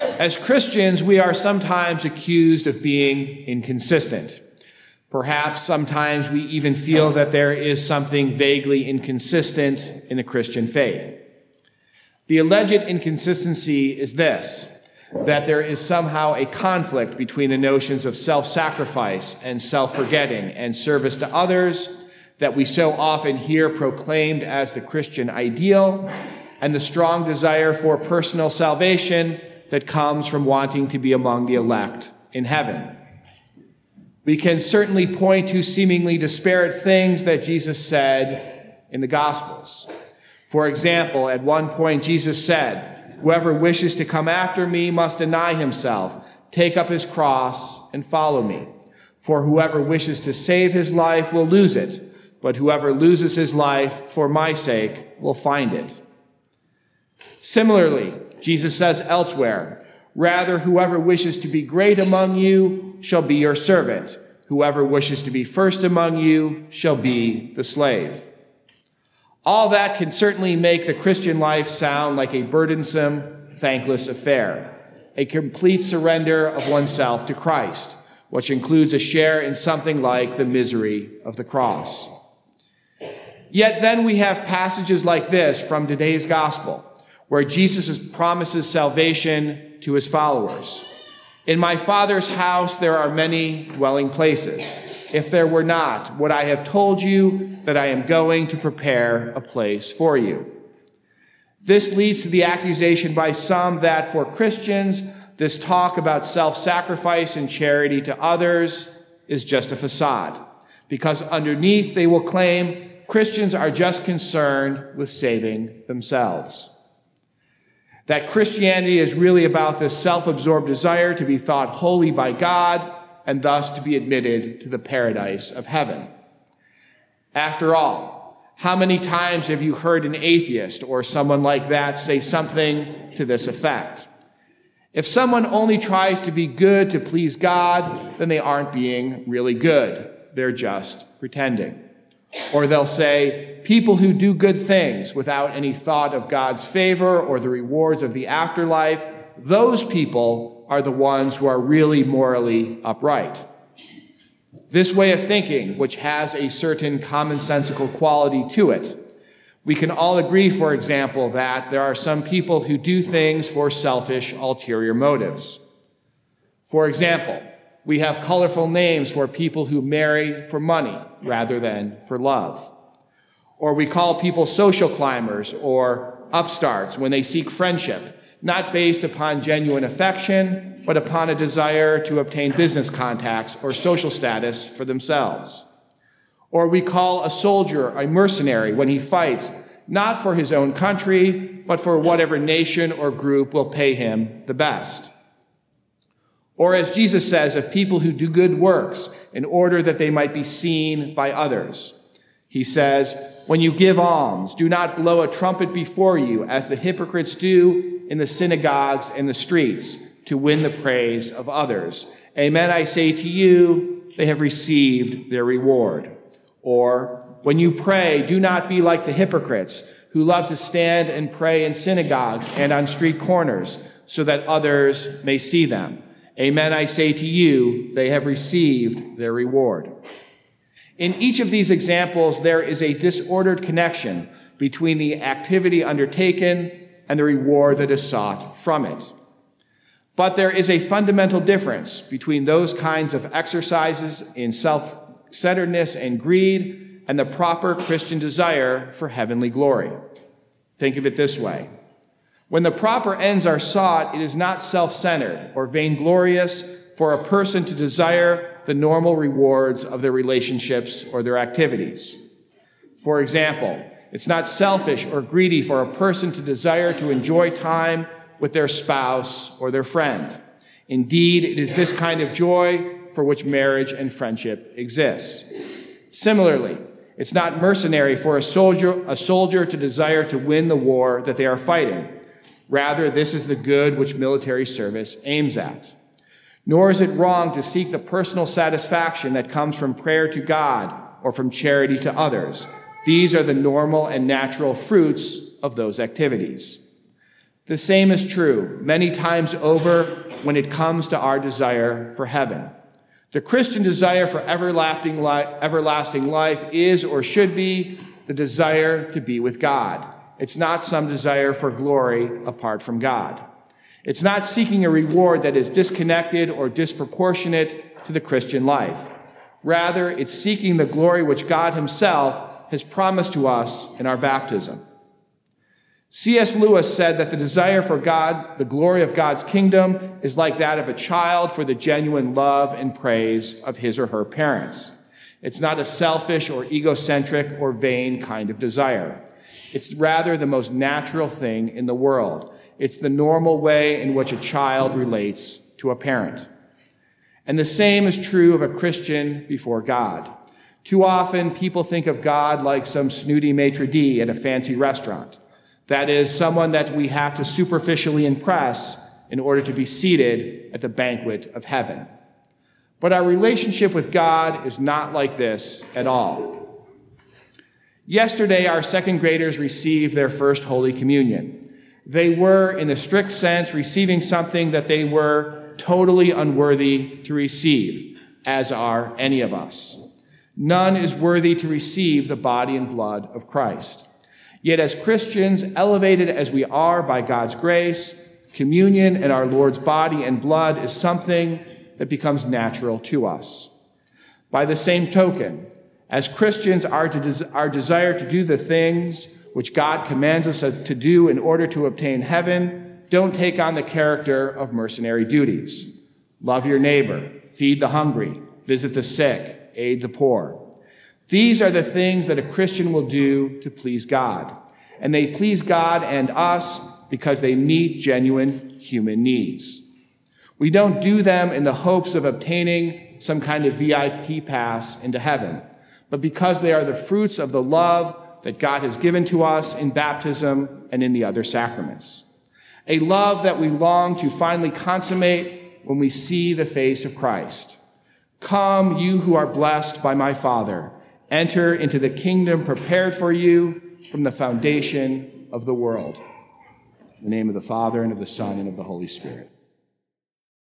As Christians, we are sometimes accused of being inconsistent. Perhaps sometimes we even feel that there is something vaguely inconsistent in the Christian faith. The alleged inconsistency is this that there is somehow a conflict between the notions of self sacrifice and self forgetting and service to others that we so often hear proclaimed as the Christian ideal and the strong desire for personal salvation that comes from wanting to be among the elect in heaven. We can certainly point to seemingly disparate things that Jesus said in the Gospels. For example, at one point, Jesus said, Whoever wishes to come after me must deny himself, take up his cross, and follow me. For whoever wishes to save his life will lose it, but whoever loses his life for my sake will find it. Similarly, Jesus says elsewhere, Rather, whoever wishes to be great among you shall be your servant. Whoever wishes to be first among you shall be the slave. All that can certainly make the Christian life sound like a burdensome, thankless affair, a complete surrender of oneself to Christ, which includes a share in something like the misery of the cross. Yet then we have passages like this from today's gospel, where Jesus promises salvation to his followers. In my Father's house there are many dwelling places. If there were not, would I have told you that I am going to prepare a place for you? This leads to the accusation by some that for Christians, this talk about self sacrifice and charity to others is just a facade, because underneath they will claim Christians are just concerned with saving themselves that Christianity is really about this self absorbed desire to be thought holy by God and thus to be admitted to the paradise of heaven. After all, how many times have you heard an atheist or someone like that say something to this effect? If someone only tries to be good to please God, then they aren't being really good. They're just pretending. Or they'll say, people who do good things without any thought of God's favor or the rewards of the afterlife, those people are the ones who are really morally upright. This way of thinking, which has a certain commonsensical quality to it, we can all agree, for example, that there are some people who do things for selfish, ulterior motives. For example, we have colorful names for people who marry for money rather than for love. Or we call people social climbers or upstarts when they seek friendship, not based upon genuine affection, but upon a desire to obtain business contacts or social status for themselves. Or we call a soldier a mercenary when he fights, not for his own country, but for whatever nation or group will pay him the best. Or as Jesus says, of people who do good works in order that they might be seen by others. He says, when you give alms, do not blow a trumpet before you as the hypocrites do in the synagogues and the streets to win the praise of others. Amen, I say to you, they have received their reward. Or when you pray, do not be like the hypocrites who love to stand and pray in synagogues and on street corners so that others may see them. Amen, I say to you, they have received their reward. In each of these examples, there is a disordered connection between the activity undertaken and the reward that is sought from it. But there is a fundamental difference between those kinds of exercises in self centeredness and greed and the proper Christian desire for heavenly glory. Think of it this way when the proper ends are sought, it is not self centered or vainglorious for a person to desire the normal rewards of their relationships or their activities. For example, it's not selfish or greedy for a person to desire to enjoy time with their spouse or their friend. Indeed, it is this kind of joy for which marriage and friendship exists. Similarly, it's not mercenary for a soldier, a soldier to desire to win the war that they are fighting. Rather, this is the good which military service aims at. Nor is it wrong to seek the personal satisfaction that comes from prayer to God or from charity to others. These are the normal and natural fruits of those activities. The same is true many times over when it comes to our desire for heaven. The Christian desire for everlasting life, everlasting life is or should be the desire to be with God. It's not some desire for glory apart from God. It's not seeking a reward that is disconnected or disproportionate to the Christian life. Rather, it's seeking the glory which God Himself has promised to us in our baptism. C.S. Lewis said that the desire for God, the glory of God's kingdom, is like that of a child for the genuine love and praise of his or her parents. It's not a selfish or egocentric or vain kind of desire. It's rather the most natural thing in the world. It's the normal way in which a child relates to a parent. And the same is true of a Christian before God. Too often, people think of God like some snooty maitre d' at a fancy restaurant. That is, someone that we have to superficially impress in order to be seated at the banquet of heaven. But our relationship with God is not like this at all. Yesterday, our second graders received their first Holy Communion. They were, in the strict sense, receiving something that they were totally unworthy to receive, as are any of us. None is worthy to receive the body and blood of Christ. Yet, as Christians, elevated as we are by God's grace, communion and our Lord's body and blood is something that becomes natural to us. By the same token, as Christians, our, des- our desire to do the things which God commands us to do in order to obtain heaven don't take on the character of mercenary duties. Love your neighbor, feed the hungry, visit the sick, aid the poor. These are the things that a Christian will do to please God. And they please God and us because they meet genuine human needs. We don't do them in the hopes of obtaining some kind of VIP pass into heaven, but because they are the fruits of the love that God has given to us in baptism and in the other sacraments. A love that we long to finally consummate when we see the face of Christ. Come, you who are blessed by my Father enter into the kingdom prepared for you from the foundation of the world. In the name of the Father, and of the Son, and of the Holy Spirit.